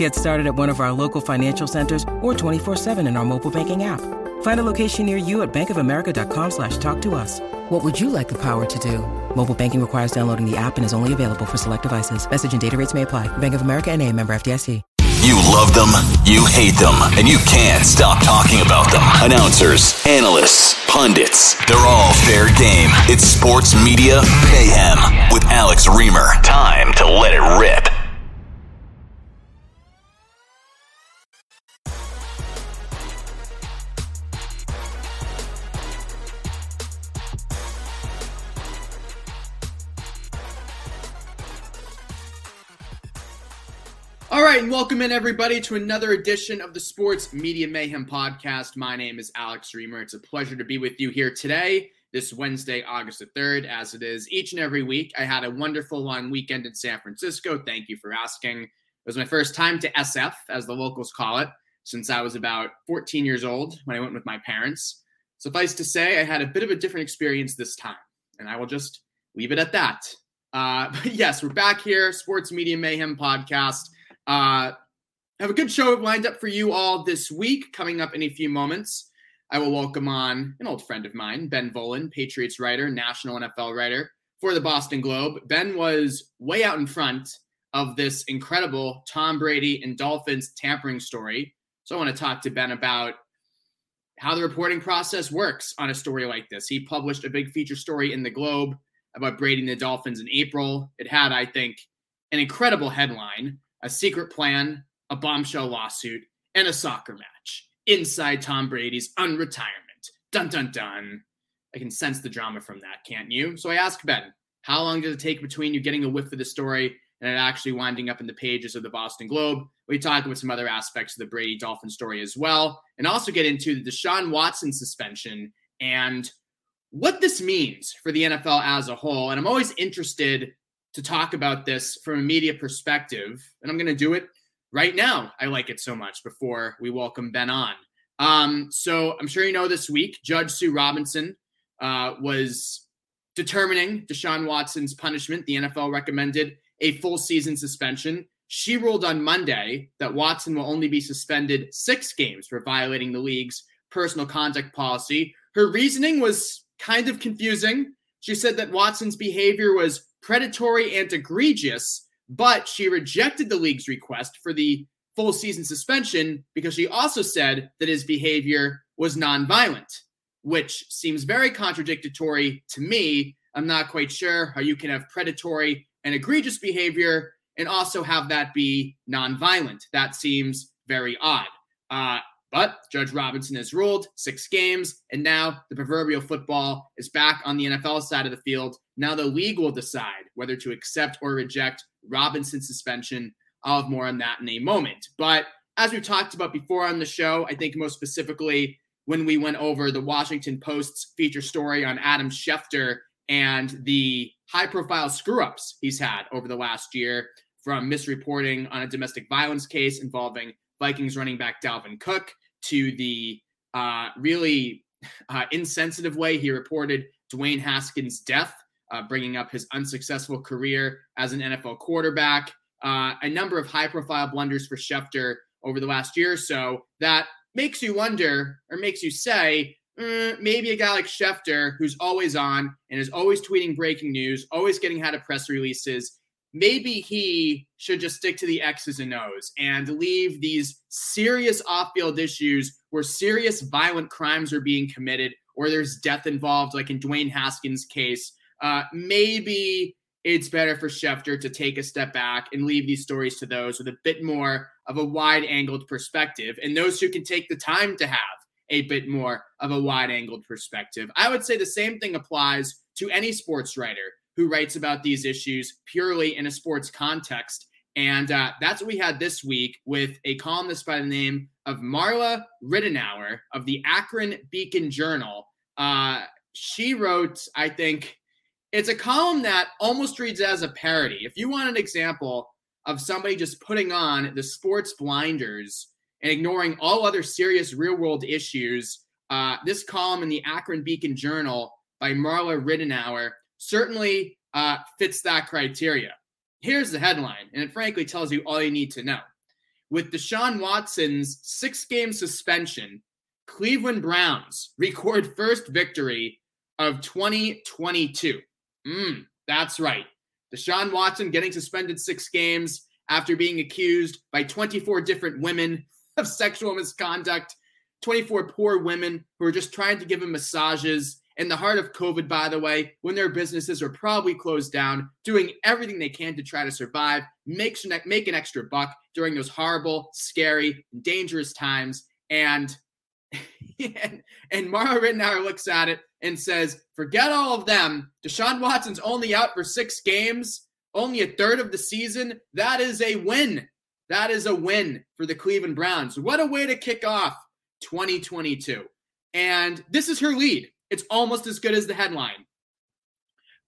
Get started at one of our local financial centers or 24-7 in our mobile banking app. Find a location near you at bankofamerica.com slash talk to us. What would you like the power to do? Mobile banking requires downloading the app and is only available for select devices. Message and data rates may apply. Bank of America and a member FDIC. You love them, you hate them, and you can't stop talking about them. Announcers, analysts, pundits, they're all fair game. It's Sports Media Mayhem with Alex Reimer. Time to let it rip. Right, and welcome in everybody to another edition of the Sports Media Mayhem podcast. My name is Alex Reimer. It's a pleasure to be with you here today, this Wednesday, August the 3rd, as it is each and every week. I had a wonderful long weekend in San Francisco. Thank you for asking. It was my first time to SF, as the locals call it, since I was about 14 years old when I went with my parents. Suffice to say, I had a bit of a different experience this time, and I will just leave it at that. Uh, but yes, we're back here, Sports Media Mayhem podcast. Uh, have a good show lined up for you all this week. Coming up in a few moments, I will welcome on an old friend of mine, Ben Volin, Patriots writer, national NFL writer for the Boston Globe. Ben was way out in front of this incredible Tom Brady and Dolphins tampering story. So I want to talk to Ben about how the reporting process works on a story like this. He published a big feature story in the Globe about Brady and the Dolphins in April. It had, I think, an incredible headline a secret plan, a bombshell lawsuit, and a soccer match inside Tom Brady's unretirement. Dun dun dun. I can sense the drama from that, can't you? So I asked Ben, how long did it take between you getting a whiff of the story and it actually winding up in the pages of the Boston Globe? We talked about some other aspects of the Brady Dolphin story as well, and also get into the Deshaun Watson suspension and what this means for the NFL as a whole. And I'm always interested to talk about this from a media perspective, and I'm going to do it right now. I like it so much before we welcome Ben on. Um, so I'm sure you know this week, Judge Sue Robinson uh, was determining Deshaun Watson's punishment. The NFL recommended a full season suspension. She ruled on Monday that Watson will only be suspended six games for violating the league's personal conduct policy. Her reasoning was kind of confusing. She said that Watson's behavior was predatory and egregious, but she rejected the league's request for the full season suspension because she also said that his behavior was nonviolent, which seems very contradictory to me. I'm not quite sure how you can have predatory and egregious behavior and also have that be nonviolent. That seems very odd. Uh, but Judge Robinson has ruled six games, and now the proverbial football is back on the NFL side of the field. Now the league will decide whether to accept or reject Robinson's suspension. I'll have more on that in a moment. But as we've talked about before on the show, I think most specifically when we went over the Washington Post's feature story on Adam Schefter and the high profile screw ups he's had over the last year from misreporting on a domestic violence case involving Vikings running back Dalvin Cook to the uh, really uh, insensitive way he reported Dwayne Haskins' death, uh, bringing up his unsuccessful career as an NFL quarterback. Uh, a number of high profile blunders for Schefter over the last year or so that makes you wonder or makes you say, mm, maybe a guy like Schefter, who's always on and is always tweeting breaking news, always getting out of press releases, maybe he should just stick to the X's and O's and leave these serious off field issues where serious violent crimes are being committed or there's death involved, like in Dwayne Haskins' case. Uh, maybe it's better for Schefter to take a step back and leave these stories to those with a bit more of a wide angled perspective and those who can take the time to have a bit more of a wide angled perspective. I would say the same thing applies to any sports writer who writes about these issues purely in a sports context And uh, that's what we had this week with a columnist by the name of Marla Ridenour of the Akron Beacon Journal. Uh, she wrote, I think, it's a column that almost reads as a parody. If you want an example of somebody just putting on the sports blinders and ignoring all other serious real world issues, uh, this column in the Akron Beacon Journal by Marla Ridenour certainly uh, fits that criteria. Here's the headline, and it frankly tells you all you need to know. With Deshaun Watson's six game suspension, Cleveland Browns record first victory of 2022. Mm, that's right. Deshaun Watson getting suspended six games after being accused by 24 different women of sexual misconduct, 24 poor women who are just trying to give him massages in the heart of COVID, by the way, when their businesses are probably closed down, doing everything they can to try to survive, make, make an extra buck during those horrible, scary, dangerous times. And and, and Marla Ridenour looks at it and says, forget all of them. Deshaun Watson's only out for six games, only a third of the season. That is a win. That is a win for the Cleveland Browns. What a way to kick off 2022. And this is her lead. It's almost as good as the headline.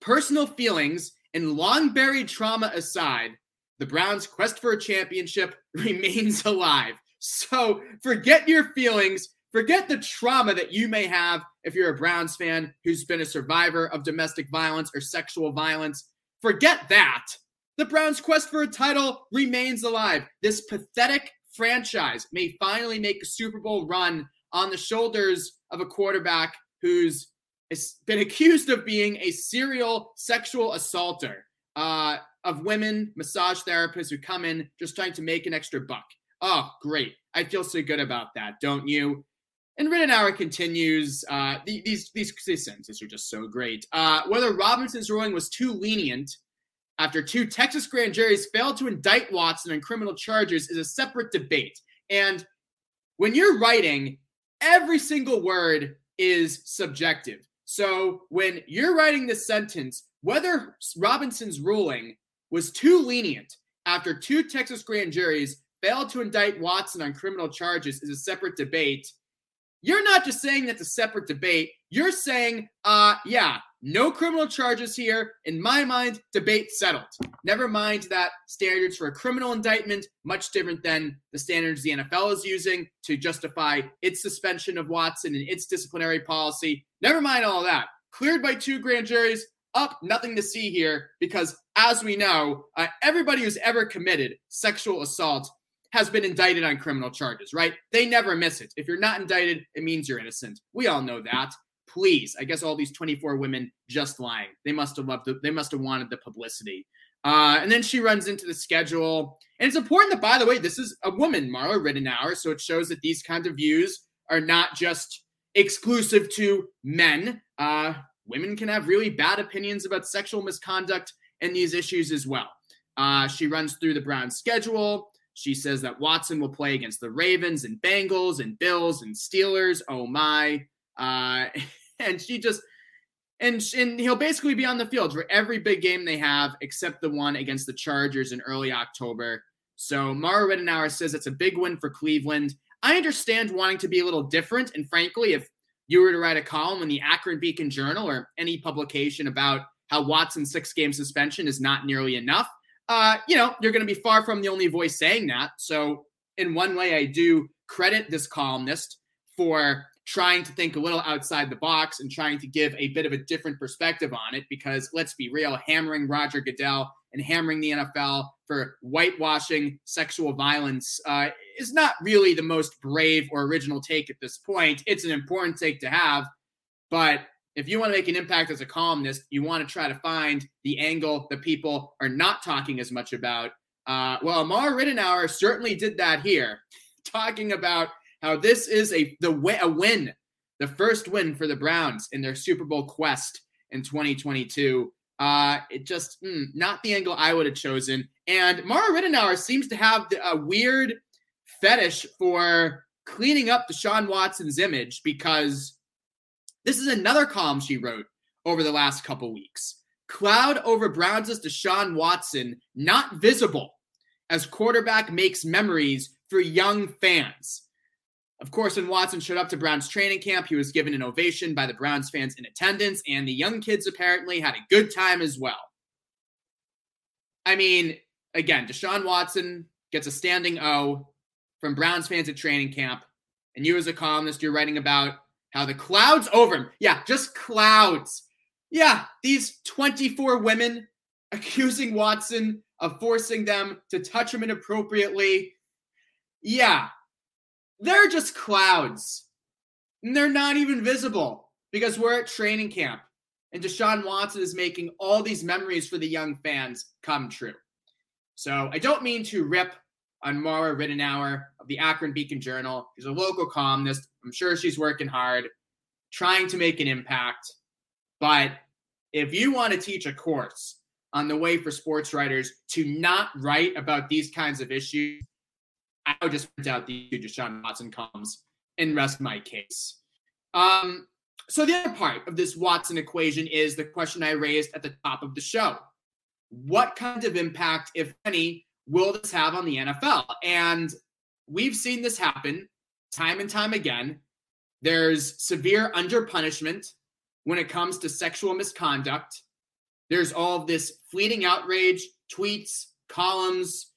Personal feelings and long buried trauma aside, the Browns' quest for a championship remains alive. So forget your feelings, forget the trauma that you may have if you're a Browns fan who's been a survivor of domestic violence or sexual violence. Forget that. The Browns' quest for a title remains alive. This pathetic franchise may finally make a Super Bowl run on the shoulders of a quarterback who's been accused of being a serial sexual assaulter uh, of women, massage therapists who come in just trying to make an extra buck. Oh, great. I feel so good about that, don't you? And Ridenour continues, uh, these, these, these sentences are just so great. Uh, whether Robinson's ruling was too lenient after two Texas grand juries failed to indict Watson on criminal charges is a separate debate. And when you're writing, every single word is subjective. So when you're writing this sentence, whether Robinson's ruling was too lenient after two Texas grand juries failed to indict Watson on criminal charges is a separate debate. You're not just saying that's a separate debate. You're saying, uh, yeah, no criminal charges here. In my mind, debate settled. Never mind that standards for a criminal indictment, much different than the standards the NFL is using to justify its suspension of Watson and its disciplinary policy. Never mind all that. Cleared by two grand juries, up, nothing to see here because, as we know, uh, everybody who's ever committed sexual assault has been indicted on criminal charges, right? They never miss it. If you're not indicted, it means you're innocent. We all know that please. I guess all these 24 women just lying. They must have loved it. They must have wanted the publicity. Uh, and then she runs into the schedule. And it's important that, by the way, this is a woman, Marla Ridenour. So it shows that these kinds of views are not just exclusive to men. Uh, women can have really bad opinions about sexual misconduct and these issues as well. Uh, she runs through the Brown schedule. She says that Watson will play against the Ravens and Bengals and Bills and Steelers. Oh my. Uh, and she just and and he'll basically be on the field for every big game they have except the one against the Chargers in early October. So Mara Ridenour says it's a big win for Cleveland. I understand wanting to be a little different, and frankly, if you were to write a column in the Akron Beacon Journal or any publication about how Watson's six-game suspension is not nearly enough, uh, you know, you're going to be far from the only voice saying that. So, in one way, I do credit this columnist for trying to think a little outside the box and trying to give a bit of a different perspective on it because let's be real, hammering Roger Goodell and hammering the NFL for whitewashing sexual violence uh, is not really the most brave or original take at this point. It's an important take to have, but if you want to make an impact as a columnist, you want to try to find the angle that people are not talking as much about. Uh, well, Amar Ridenour certainly did that here, talking about how this is a the a win, the first win for the Browns in their Super Bowl quest in 2022. Uh, it just mm, not the angle I would have chosen. And Mara Ridenour seems to have a weird fetish for cleaning up Deshaun Watson's image because this is another column she wrote over the last couple weeks. Cloud over Browns' Deshaun Watson not visible as quarterback makes memories for young fans. Of course, when Watson showed up to Browns training camp, he was given an ovation by the Browns fans in attendance, and the young kids apparently had a good time as well. I mean, again, Deshaun Watson gets a standing O from Browns fans at training camp, and you as a columnist, you're writing about how the clouds over him. Yeah, just clouds. Yeah, these 24 women accusing Watson of forcing them to touch him inappropriately. Yeah, they're just clouds. And they're not even visible because we're at training camp. And Deshaun Watson is making all these memories for the young fans come true. So I don't mean to rip on Mara Ridenour of the Akron Beacon Journal. She's a local columnist. I'm sure she's working hard, trying to make an impact. But if you want to teach a course on the way for sports writers to not write about these kinds of issues, I would just print out the Deshaun Watson columns and rest my case. Um, so the other part of this Watson equation is the question I raised at the top of the show. What kind of impact, if any, will this have on the NFL? And we've seen this happen time and time again. There's severe underpunishment when it comes to sexual misconduct. There's all of this fleeting outrage, tweets, columns,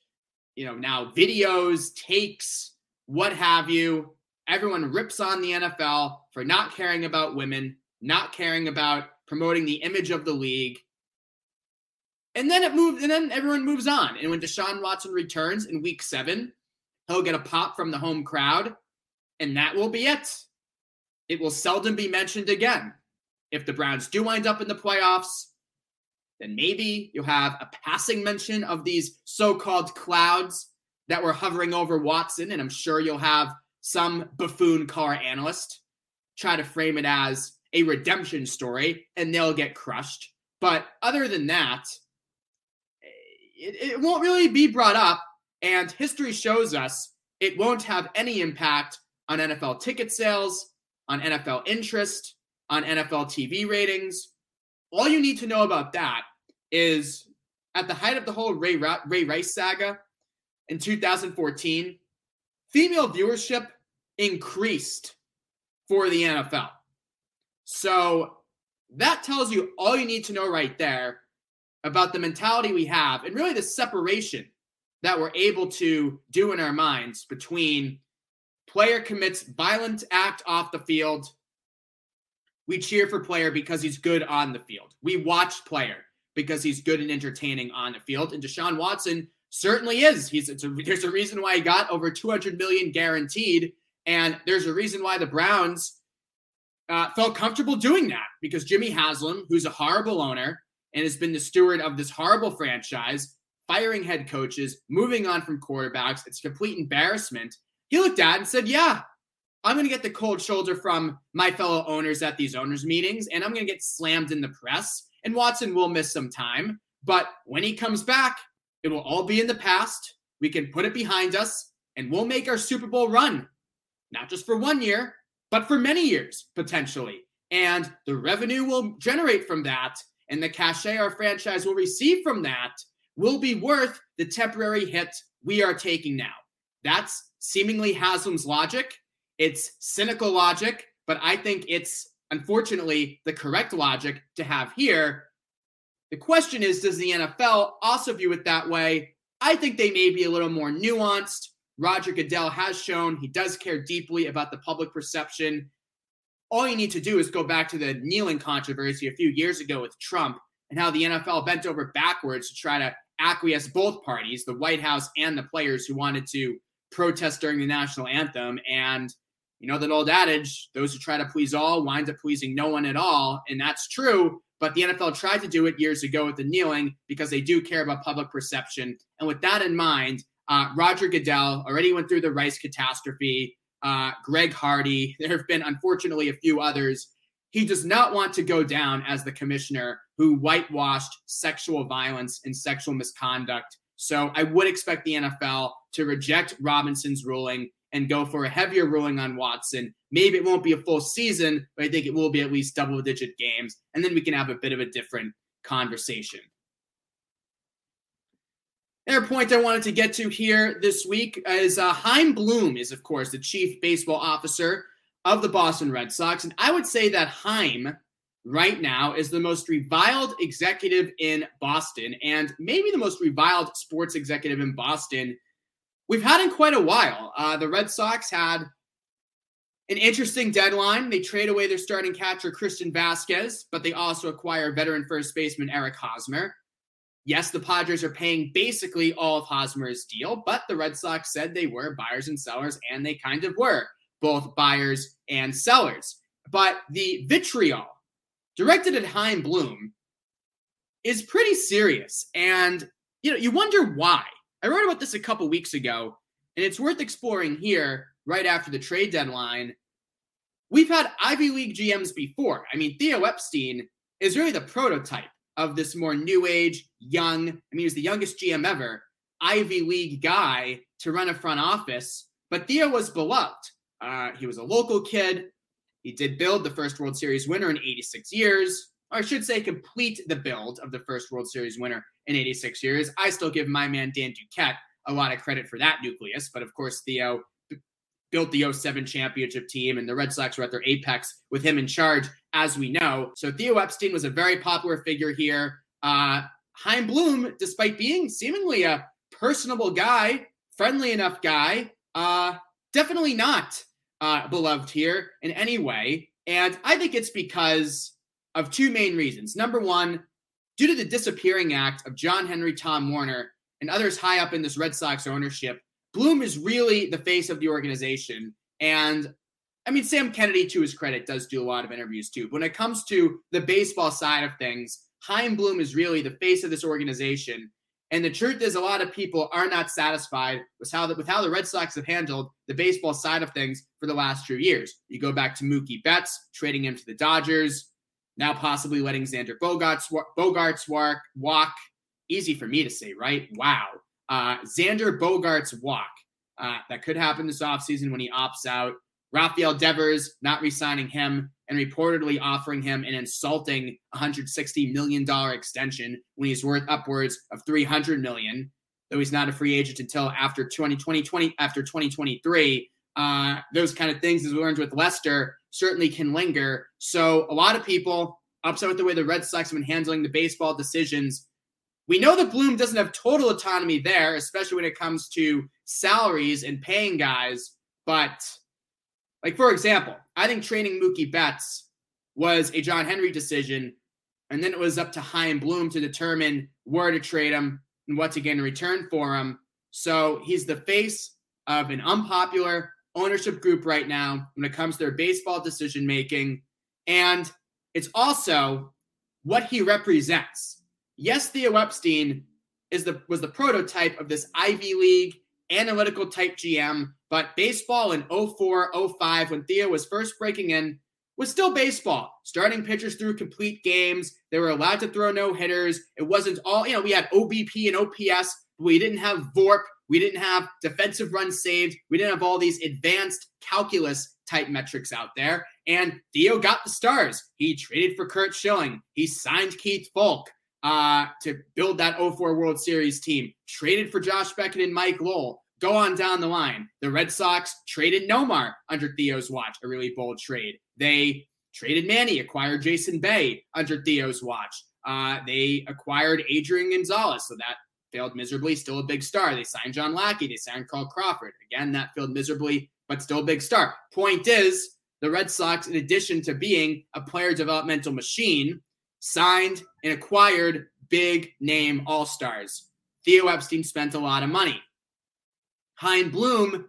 you know, now videos, takes, what have you. Everyone rips on the NFL for not caring about women, not caring about promoting the image of the league. And then it moves, and then everyone moves on. And when Deshaun Watson returns in week seven, he'll get a pop from the home crowd, and that will be it. It will seldom be mentioned again. If the Browns do wind up in the playoffs, then maybe you'll have a passing mention of these so called clouds that were hovering over Watson. And I'm sure you'll have some buffoon car analyst try to frame it as a redemption story and they'll get crushed. But other than that, it, it won't really be brought up. And history shows us it won't have any impact on NFL ticket sales, on NFL interest, on NFL TV ratings, all you need to know about that is at the height of the whole Ray, Ray Rice saga in 2014, female viewership increased for the NFL. So that tells you all you need to know right there about the mentality we have and really the separation that we're able to do in our minds between player commits violent act off the field we cheer for player because he's good on the field. We watch player because he's good and entertaining on the field. And Deshaun Watson certainly is. He's a, there's a reason why he got over 200 million guaranteed, and there's a reason why the Browns uh, felt comfortable doing that because Jimmy Haslam, who's a horrible owner and has been the steward of this horrible franchise, firing head coaches, moving on from quarterbacks, it's complete embarrassment. He looked at and said, "Yeah, I'm going to get the cold shoulder from my fellow owners at these owners' meetings, and I'm going to get slammed in the press. And Watson will miss some time. But when he comes back, it will all be in the past. We can put it behind us, and we'll make our Super Bowl run, not just for one year, but for many years, potentially. And the revenue will generate from that, and the cachet our franchise will receive from that will be worth the temporary hit we are taking now. That's seemingly Haslam's logic. It's cynical logic, but I think it's unfortunately the correct logic to have here. The question is Does the NFL also view it that way? I think they may be a little more nuanced. Roger Goodell has shown he does care deeply about the public perception. All you need to do is go back to the kneeling controversy a few years ago with Trump and how the NFL bent over backwards to try to acquiesce both parties, the White House and the players who wanted to protest during the national anthem. And you know that old adage those who try to please all wind up pleasing no one at all. And that's true but the nfl tried to do it years ago with the kneeling because they do care about public perception. And with that in mind uh, roger goodell already went through the rice catastrophe uh, greg hardy there have been unfortunately a few others he does not want to go down as the commissioner who whitewashed sexual violence and sexual misconduct so i would expect the nfl to reject robinson's ruling and go for a heavier ruling on Watson. Maybe it won't be a full season, but I think it will be at least double digit games. And then we can have a bit of a different conversation. Another point I wanted to get to here this week is uh, Chaim Bloom is, of course, the chief baseball officer of the Boston Red Sox. And I would say that Chaim right now is the most reviled executive in Boston and maybe the most reviled sports executive in Boston we've had in quite a while. Uh, the Red Sox had an interesting deadline. They trade away their starting catcher, Christian Vasquez, but they also acquire veteran first baseman Eric Hosmer. Yes, the Padres are paying basically all of Hosmer's deal, but the Red Sox said they were buyers and sellers, and they kind of were both buyers and sellers. But the vitriol directed at Chaim Bloom is pretty serious. And, you know, you wonder why. I wrote about this a couple weeks ago, and it's worth exploring here right after the trade deadline. We've had Ivy League GMs before. I mean, Theo Epstein is really the prototype of this more new age, young, I mean, he was the youngest GM ever, Ivy League guy to run a front office. But Theo was beloved. Uh, he was a local kid. He did build the first World Series winner in 86 years. Or I should say, complete the build of the first World Series winner in 86 years. I still give my man Dan Duquette a lot of credit for that nucleus. But of course, Theo built the 07 championship team, and the Red Sox were at their apex with him in charge, as we know. So Theo Epstein was a very popular figure here. Uh, Chaim Bloom, despite being seemingly a personable guy, friendly enough guy, uh, definitely not uh, beloved here in any way. And I think it's because of two main reasons. Number one, due to the disappearing act of John Henry, Tom Werner and others high up in this Red Sox ownership, Bloom is really the face of the organization. And I mean, Sam Kennedy, to his credit, does do a lot of interviews too. But when it comes to the baseball side of things, Chaim Bloom is really the face of this organization. And the truth is, a lot of people are not satisfied with how the, with how the Red Sox have handled the baseball side of things for the last few years. You go back to Mookie Betts, trading him to the Dodgers, now possibly letting Xander Bogarts, Bogaerts walk, walk. Easy for me to say, right? Wow. Uh, Xander Bogaerts walk. Uh, that could happen this offseason when he opts out. Rafael Devers not re-signing him and reportedly offering him an insulting $160 million extension when he's worth upwards of 300 million, though he's not a free agent until after 2020, 20, after 2023. Uh, those kind of things, as we learned with Lester, certainly can linger. So a lot of people upset with the way the Red Sox have been handling the baseball decisions we know that Bloom doesn't have total autonomy there, especially when it comes to salaries and paying guys. But, like, for example, I think training Mookie Betts was a John Henry decision. And then it was up to Chaim Bloom to determine where to trade him and what to get in return for him. So he's the face of an unpopular ownership group right now when it comes to their baseball decision making. And it's also what he represents yes, Theo Epstein is the was the prototype of this Ivy League analytical type GM, but baseball in 04, 05, when Theo was first breaking in, was still baseball. Starting pitchers threw complete games. They were allowed to throw no hitters. It wasn't all, you know, we had OBP and OPS, but we didn't have VORP. We didn't have defensive runs saved. We didn't have all these advanced calculus type metrics out there. And Theo got the stars. He traded for Curt Schilling. He signed Keith Foulke uh, to build that 04 World Series team. Traded for Josh Beckett and Mike Lowell. Go on down the line. The Red Sox traded Nomar under Theo's watch, a really bold trade. They traded Manny, acquired Jason Bay under Theo's watch. Uh, they acquired Adrian Gonzalez, so that failed miserably. Still a big star. They signed John Lackey. They signed Carl Crawford. Again, that failed miserably, but still a big star. Point is, the Red Sox, in addition to being a player developmental machine, signed and acquired big name all stars. Theo Epstein spent a lot of money. Chaim Bloom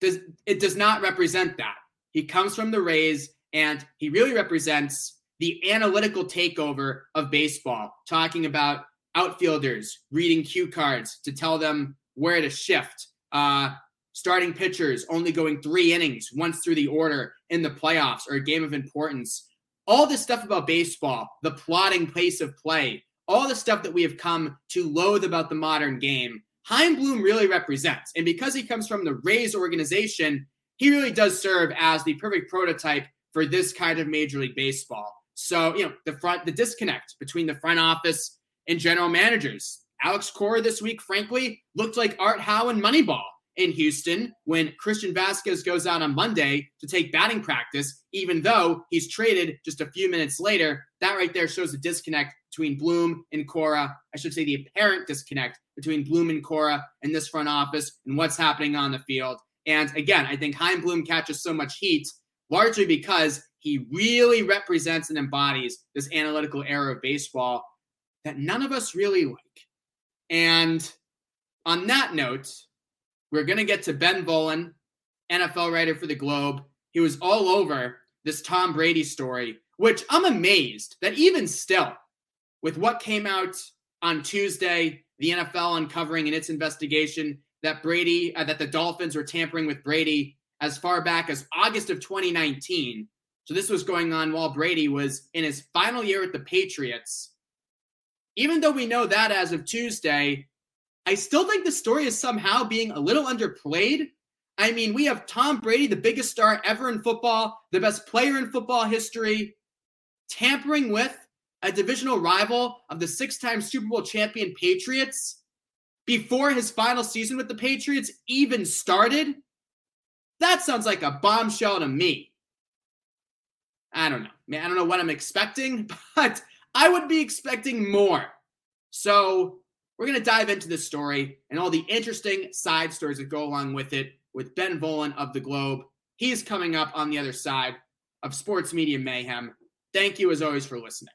does it does not represent that. He comes from the Rays and he really represents the analytical takeover of baseball, talking about outfielders reading cue cards to tell them where to shift, uh, starting pitchers only going three innings once through the order in the playoffs or a game of importance all this stuff about baseball, the plotting pace of play, all the stuff that we have come to loathe about the modern game, Chaim Bloom really represents. And because he comes from the Rays organization, he really does serve as the perfect prototype for this kind of Major League Baseball. So, you know, the front, the disconnect between the front office and general managers. Alex Cora this week, frankly, looked like Art Howe and Moneyball in Houston when Christian Vasquez goes out on Monday to take batting practice, even though he's traded just a few minutes later. That right there shows the disconnect between Bloom and Cora. I should say the apparent disconnect between Bloom and Cora in this front office and what's happening on the field. And again, I think Chaim Bloom catches so much heat largely because he really represents and embodies this analytical era of baseball that none of us really like. And on that note, we're going to get to Ben Volin, NFL writer for the Globe. He was all over this Tom Brady story, which I'm amazed that even still, with what came out on Tuesday, the NFL uncovering in its investigation that Brady, uh, that the Dolphins were tampering with Brady as far back as August of 2019. So this was going on while Brady was in his final year with the Patriots. Even though we know that as of Tuesday, I still think the story is somehow being a little underplayed. I mean, we have Tom Brady, the biggest star ever in football, the best player in football history, tampering with a divisional rival of the six time Super Bowl champion Patriots before his final season with the Patriots even started. That sounds like a bombshell to me. I don't know. Man, I don't know what I'm expecting, but I would be expecting more. So we're going to dive into this story and all the interesting side stories that go along with it with Ben Volin of the Globe. He's coming up on the other side of Sports Media Mayhem. Thank you, as always, for listening.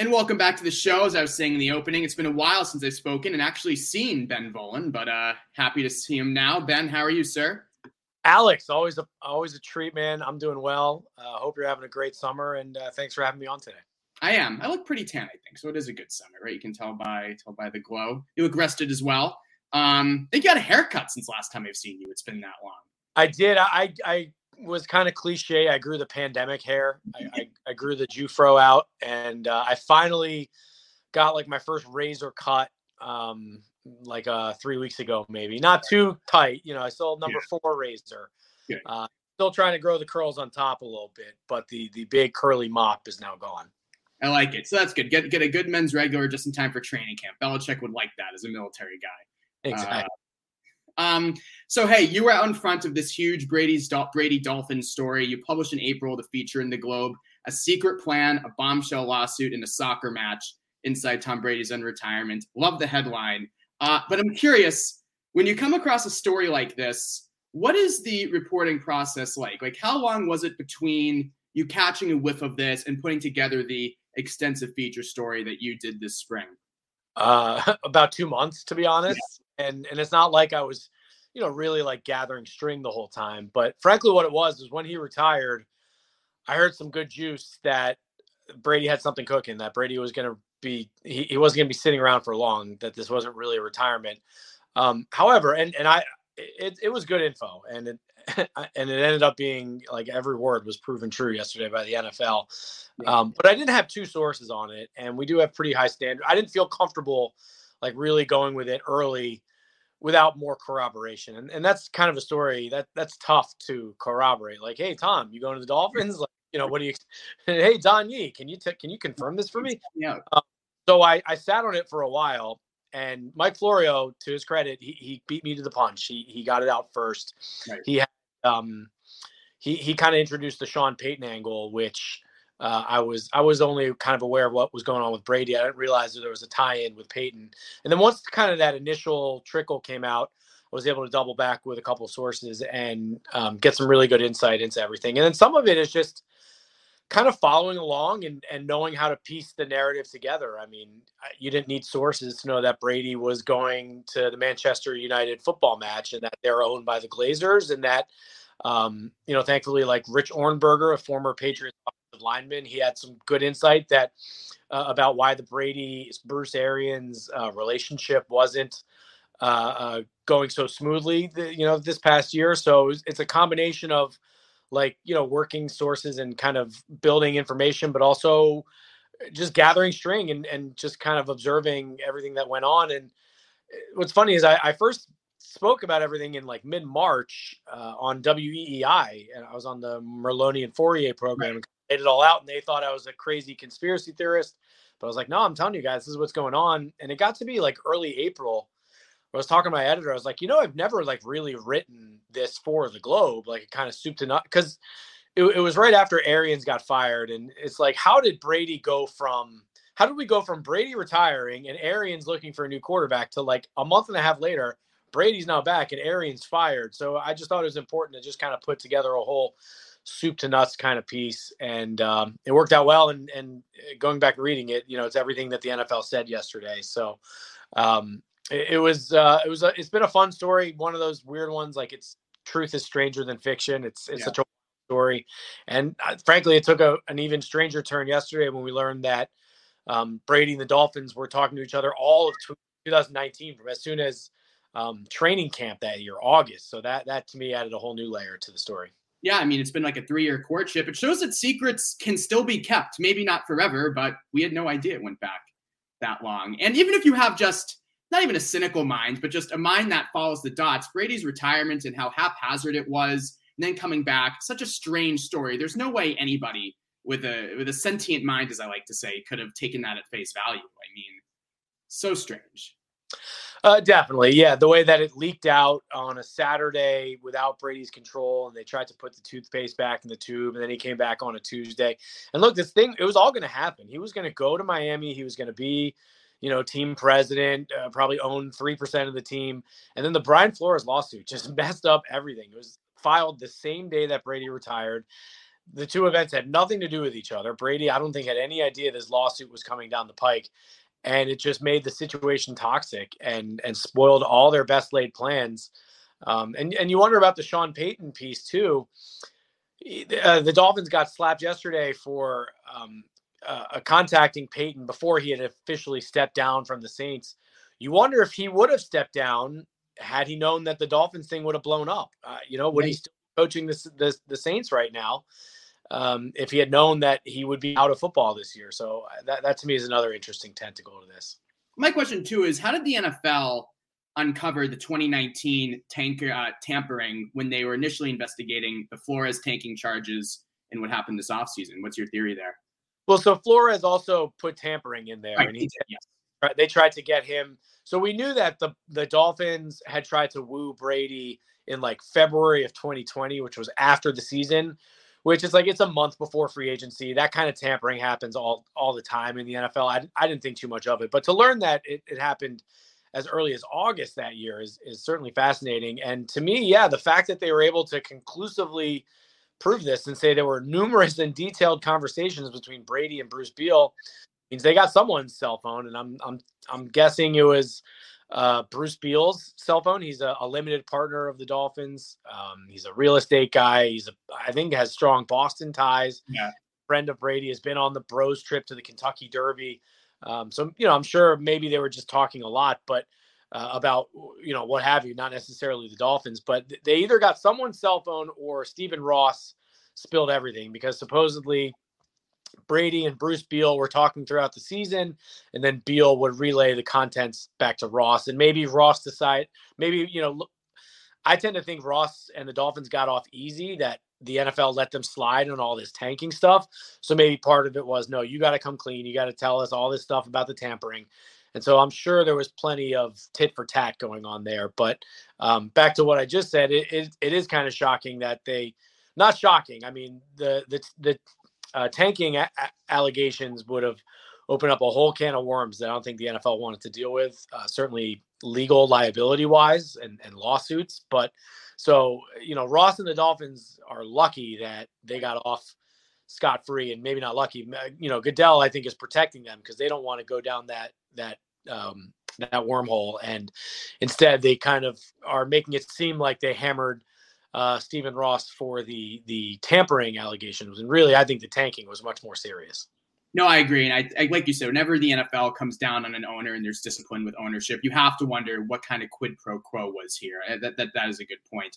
And welcome back to the show. As I was saying in the opening, it's been a while since I've spoken and actually seen Ben Volin, but uh, happy to see him now. Ben, how are you, sir? Alex, always a always a treat, man. I'm doing well. Uh, hope you're having a great summer, and uh, thanks for having me on today. I am. I look pretty tan, I think, so it is a good summer, right? You can tell by tell by the glow. You look rested as well. Um, I think you had a haircut since last time I've seen you. It's been that long. I did. I I was kind of cliche. I grew the pandemic hair. I, I, I grew the Jufro out, and uh, I finally got like my first razor cut, um, like uh, three weeks ago, maybe. Not too tight, you know. I still number yeah. four razor. Yeah. Uh, still trying to grow the curls on top a little bit, but the the big curly mop is now gone. I like it. So that's good. Get get a good men's regular just in time for training camp. Belichick would like that as a military guy. Exactly. Um, so hey, you were out in front of this huge Brady's Brady Dolphins story. You published in April the feature in the Globe, a secret plan, a bombshell lawsuit, in a soccer match inside Tom Brady's retirement. Love the headline. Uh, but I'm curious, when you come across a story like this, what is the reporting process like? Like, how long was it between you catching a whiff of this and putting together the extensive feature story that you did this spring? Uh, about two months, to be honest. And and it's not like I was, you know, really like gathering string the whole time. But frankly, what it was is when he retired, I heard some good juice that Brady had something cooking. That Brady was going to be he, he wasn't going to be sitting around for long. That this wasn't really a retirement. Um, however, and and I it, it was good info, and it and it ended up being like every word was proven true yesterday by the NFL. Um, but I didn't have two sources on it, and we do have pretty high standard. I didn't feel comfortable like really going with it early without more corroboration. And and that's kind of a story that that's tough to corroborate. Like, hey Tom, you going to the Dolphins? Like, you know, what do you? Hey Don Yee, can you t- can you confirm this for me? Yeah. Um, so I I sat on it for a while, and Mike Florio, to his credit, he he beat me to the punch. He he got it out first. Right. He had um he he kind of introduced the Sean Payton angle, which uh, I was I was only kind of aware of what was going on with Brady. I didn't realize that there was a tie-in with Payton. And then once kind of that initial trickle came out, I was able to double back with a couple of sources and um, get some really good insight into everything. And then some of it is just kind of following along and, and knowing how to piece the narrative together. I mean, you didn't need sources to know that Brady was going to the Manchester United football match and that they're owned by the Glazers and that, um, you know, thankfully, like Rich Ohrnberger, a former Patriots linemen. He had some good insight that uh, about why the Brady Bruce Arians uh, relationship wasn't uh, uh, going so smoothly, the, you know, this past year. So it's a combination of like you know working sources and kind of building information, but also just gathering string and and just kind of observing everything that went on. And eh, what's funny is I, I first spoke about everything in like mid March uh, on WEEI, and I was on the Merloni and Fauria program. Right. It all out, and they thought I was a crazy conspiracy theorist. But I was like, no, I'm telling you guys, this is what's going on. And it got to be like early April. I was talking to my editor. I was like, you know, I've never like really written this for the Globe, like it kind of soup to nut, because it, it was right after Arians got fired, and it's like, how did Brady go from? How did we go from Brady retiring and Arians looking for a new quarterback to like a month and a half later? Brady's now back and Arians fired. So I just thought it was important to just kind of put together a whole soup to nuts kind of piece, and um, it worked out well. And and uh, going back and reading it, you know, it's everything that the NFL said yesterday. So um, it, it, was uh, it was a, it's been a fun story. One of those weird ones, like it's truth is stranger than fiction. It's it's yeah. such a story, and uh, frankly, it took a, an even stranger turn yesterday when we learned that um, Brady and the Dolphins were talking to each other all of 2019 from as soon as um, training camp that year, August. So that that to me added a whole new layer to the story. Yeah, I mean it's been like a three-year courtship. It shows that secrets can still be kept. Maybe not forever, but we had no idea it went back that long. And even if you have just not even a cynical mind, but just a mind that follows the dots, Brady's retirement and how haphazard it was, and then coming back, such a strange story. There's no way anybody with a with a sentient mind, as I like to say, could have taken that at face value. I mean, so strange. Uh, definitely, yeah. The way that it leaked out on a Saturday without Brady's control, and they tried to put the toothpaste back in the tube, and then he came back on a Tuesday. And look, this thing, it was all going to happen. He was going to go to Miami. He was going to be, you know, team president, uh, probably own three percent of the team. And then the Brian Flores lawsuit just messed up everything. It was filed the same day that Brady retired. The two events had nothing to do with each other. Brady, I don't think, had any idea this lawsuit was coming down the pike and it just made the situation toxic and and spoiled all their best laid plans. Um, and and you wonder about the Sean Payton piece too. Uh, the Dolphins got slapped yesterday for um, uh, contacting Payton before he had officially stepped down from the Saints. You wonder if he would have stepped down had he known that the Dolphins thing would have blown up. Uh, you know, would right. he still coaching the, the the Saints right now? Um, if he had known that he would be out of football this year. So uh, that, that to me is another interesting tentacle to this. My question too is how did the NFL uncover the 2019 tanker, uh, tampering when they were initially investigating the Flores tanking charges and what happened this offseason? What's your theory there? Well, so Flores also put tampering in there, right, and he, yes. they tried to get him. So we knew that the the Dolphins had tried to woo Brady in like February of 2020, which was after the season which is like it's a month before free agency. That kind of tampering happens all all the time in the NFL. I, I didn't think too much of it, but to learn that it, it happened as early as August that year is is certainly fascinating. And to me, yeah, the fact that they were able to conclusively prove this and say there were numerous and detailed conversations between Brady and Bruce Beal means they got someone's cell phone, and I'm I'm I'm guessing it was uh, Bruce Beal's cell phone. He's a, a, limited partner of the Dolphins. Um, he's a real estate guy. He's a, I think, has strong Boston ties. Yeah. Friend of Brady has been on the Bros trip to the Kentucky Derby. Um, so you know, I'm sure maybe they were just talking a lot, but uh, about you know what have you, not necessarily the Dolphins, but they either got someone's cell phone or Stephen Ross spilled everything because supposedly Brady and Bruce Beal were talking throughout the season, and then Beal would relay the contents back to Ross, and maybe Ross decide maybe you know. I tend to think Ross and the Dolphins got off easy that the NFL let them slide on all this tanking stuff. So maybe part of it was no, you got to come clean. You got to tell us all this stuff about the tampering. And so I'm sure there was plenty of tit for tat going on there. But um, back to what I just said, it, it, it is kind of shocking that they, not shocking. I mean, the the the uh, tanking a- allegations would have opened up a whole can of worms that I don't think the NFL wanted to deal with. Uh, certainly legal liability wise and, and lawsuits. But so, you know, Ross and the Dolphins are lucky that they got off scot free and maybe not lucky. You know, Goodell, I think, is protecting them because they don't want to go down that, that, um, that wormhole. And instead, they kind of are making it seem like they hammered uh, Stephen Ross for the the tampering allegations, and really, I think the tanking was much more serious. No, I agree, and I, I, like you said, whenever the NFL comes down on an owner and there's discipline with ownership, you have to wonder what kind of quid pro quo was here. That that, that is a good point.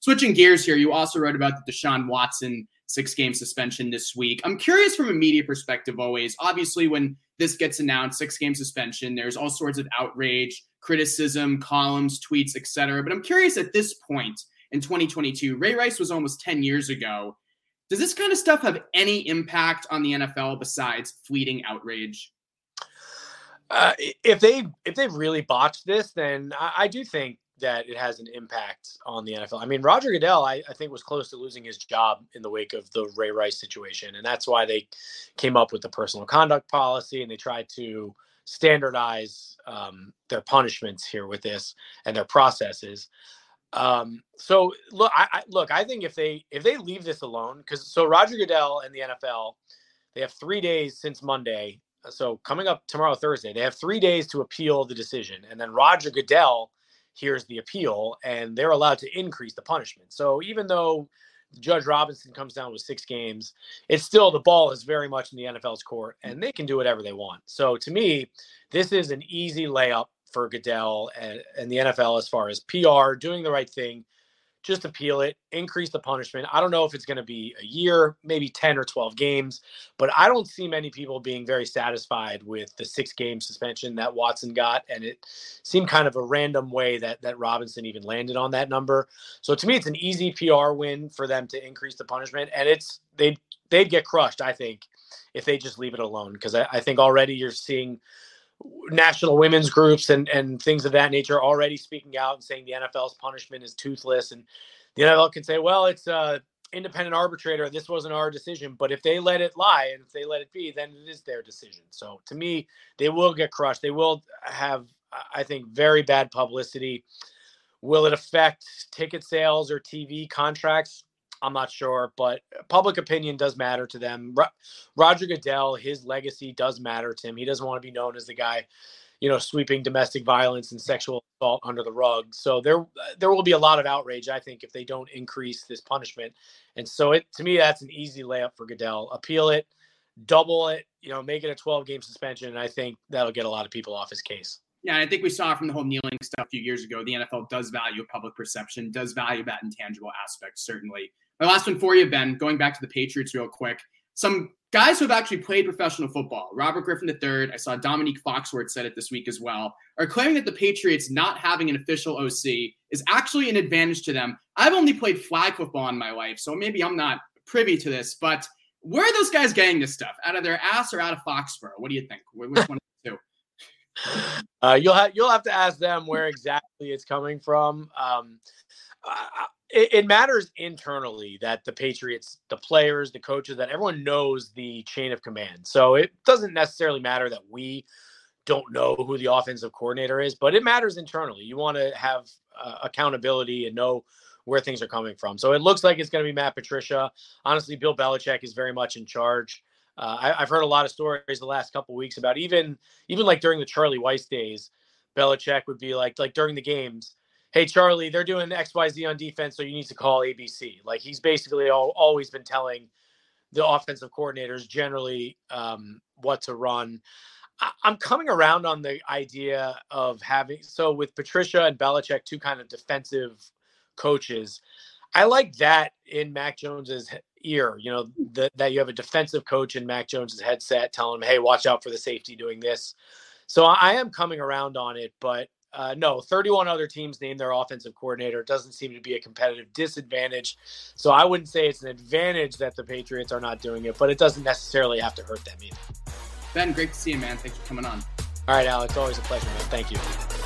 Switching gears here, you also wrote about the Deshaun Watson six game suspension this week. I'm curious from a media perspective, always. Obviously, when this gets announced, six game suspension, there's all sorts of outrage, criticism, columns, tweets, etc. But I'm curious at this point in 2022, Ray Rice was almost 10 years ago. Does this kind of stuff have any impact on the NFL besides fleeting outrage? Uh, if they if they've really botched this, then I, I do think that it has an impact on the NFL. I mean, Roger Goodell, I, I, think, was close to losing his job in the wake of the Ray Rice situation. And that's why they came up with the personal conduct policy and they tried to standardize um, their punishments here with this and their processes. Um, so look, I, I, look, I think if they if they leave this alone, because so Roger Goodell and the NFL, they have three days since Monday. So coming up tomorrow, Thursday, they have three days to appeal the decision, and then Roger Goodell hears the appeal, and they're allowed to increase the punishment. So even though Judge Robinson comes down with six games, it's still the ball is very much in the NFL's court, and they can do whatever they want. So to me, this is an easy layup for Goodell and, and the NFL as far as PR, doing the right thing, just appeal it, increase the punishment. I don't know if it's going to be a year, maybe 10 or 12 games, but I don't see many people being very satisfied with the six game suspension that Watson got. And it seemed kind of a random way that, that Robinson even landed on that number. So to me, it's an easy PR win for them to increase the punishment. And it's, they'd, they'd get crushed, I think, if they just leave it alone. Because I, I think already you're seeing national women's groups and and things of that nature already speaking out and saying the NFL's punishment is toothless. And the NFL can say well it's a independent arbitrator. This wasn't our decision. But if they let it lie and if they let it be then it is their decision. So to me they will get crushed. They will have I think very bad publicity. Will it affect ticket sales or TV contracts I'm not sure, but public opinion does matter to them. Ro- Roger Goodell, his legacy does matter to him. He doesn't want to be known as the guy, you know, sweeping domestic violence and sexual assault under the rug. So there, there will be a lot of outrage, I think, if they don't increase this punishment. And so it, to me, that's an easy layup for Goodell. Appeal it, double it, you know, make it a 12 game suspension, and I think that'll get a lot of people off his case. Yeah, I think we saw from the whole kneeling stuff a few years ago. The NFL does value public perception, does value that intangible aspect, certainly. My last one for you, Ben, going back to the Patriots real quick. Some guys who have actually played professional football, Robert Griffin III, I saw Dominique Foxworth said it this week as well, are claiming that the Patriots not having an official OC is actually an advantage to them. I've only played flag football in my life, so maybe I'm not privy to this, but where are those guys getting this stuff? Out of their ass or out of Foxborough? What do you think? Which one? Uh, you'll have you'll have to ask them where exactly it's coming from. Um, it, it, matters internally that the Patriots, the players, the coaches, that everyone knows the chain of command. So it doesn't necessarily matter that we don't know who the offensive coordinator is, but it matters internally. You want to have uh, accountability and know where things are coming from. So it looks like it's going to be Matt Patricia. Honestly, Bill Belichick is very much in charge. Uh, I, have heard a lot of stories the last couple weeks about even even like during the Charlie Weis days, Belichick would be like like during the games hey charlie they're doing xyz on defense so you need to call abc like he's basically all, always been telling the offensive coordinators generally um, what to run. I'm coming around on the idea of having so with patricia and Belichick, two kind of defensive coaches i like that in mac jones's ear you know the, that you have a defensive coach in mac jones's headset telling him hey watch out for the safety doing this. So i am coming around on it but uh, no, 31 other teams named their offensive coordinator. It doesn't seem to be a competitive disadvantage. So I wouldn't say it's an advantage that the Patriots are not doing it, but it doesn't necessarily have to hurt them either. Ben, great to see you, man. Thanks for coming on. All right, Alex. Always a pleasure, man. Thank you.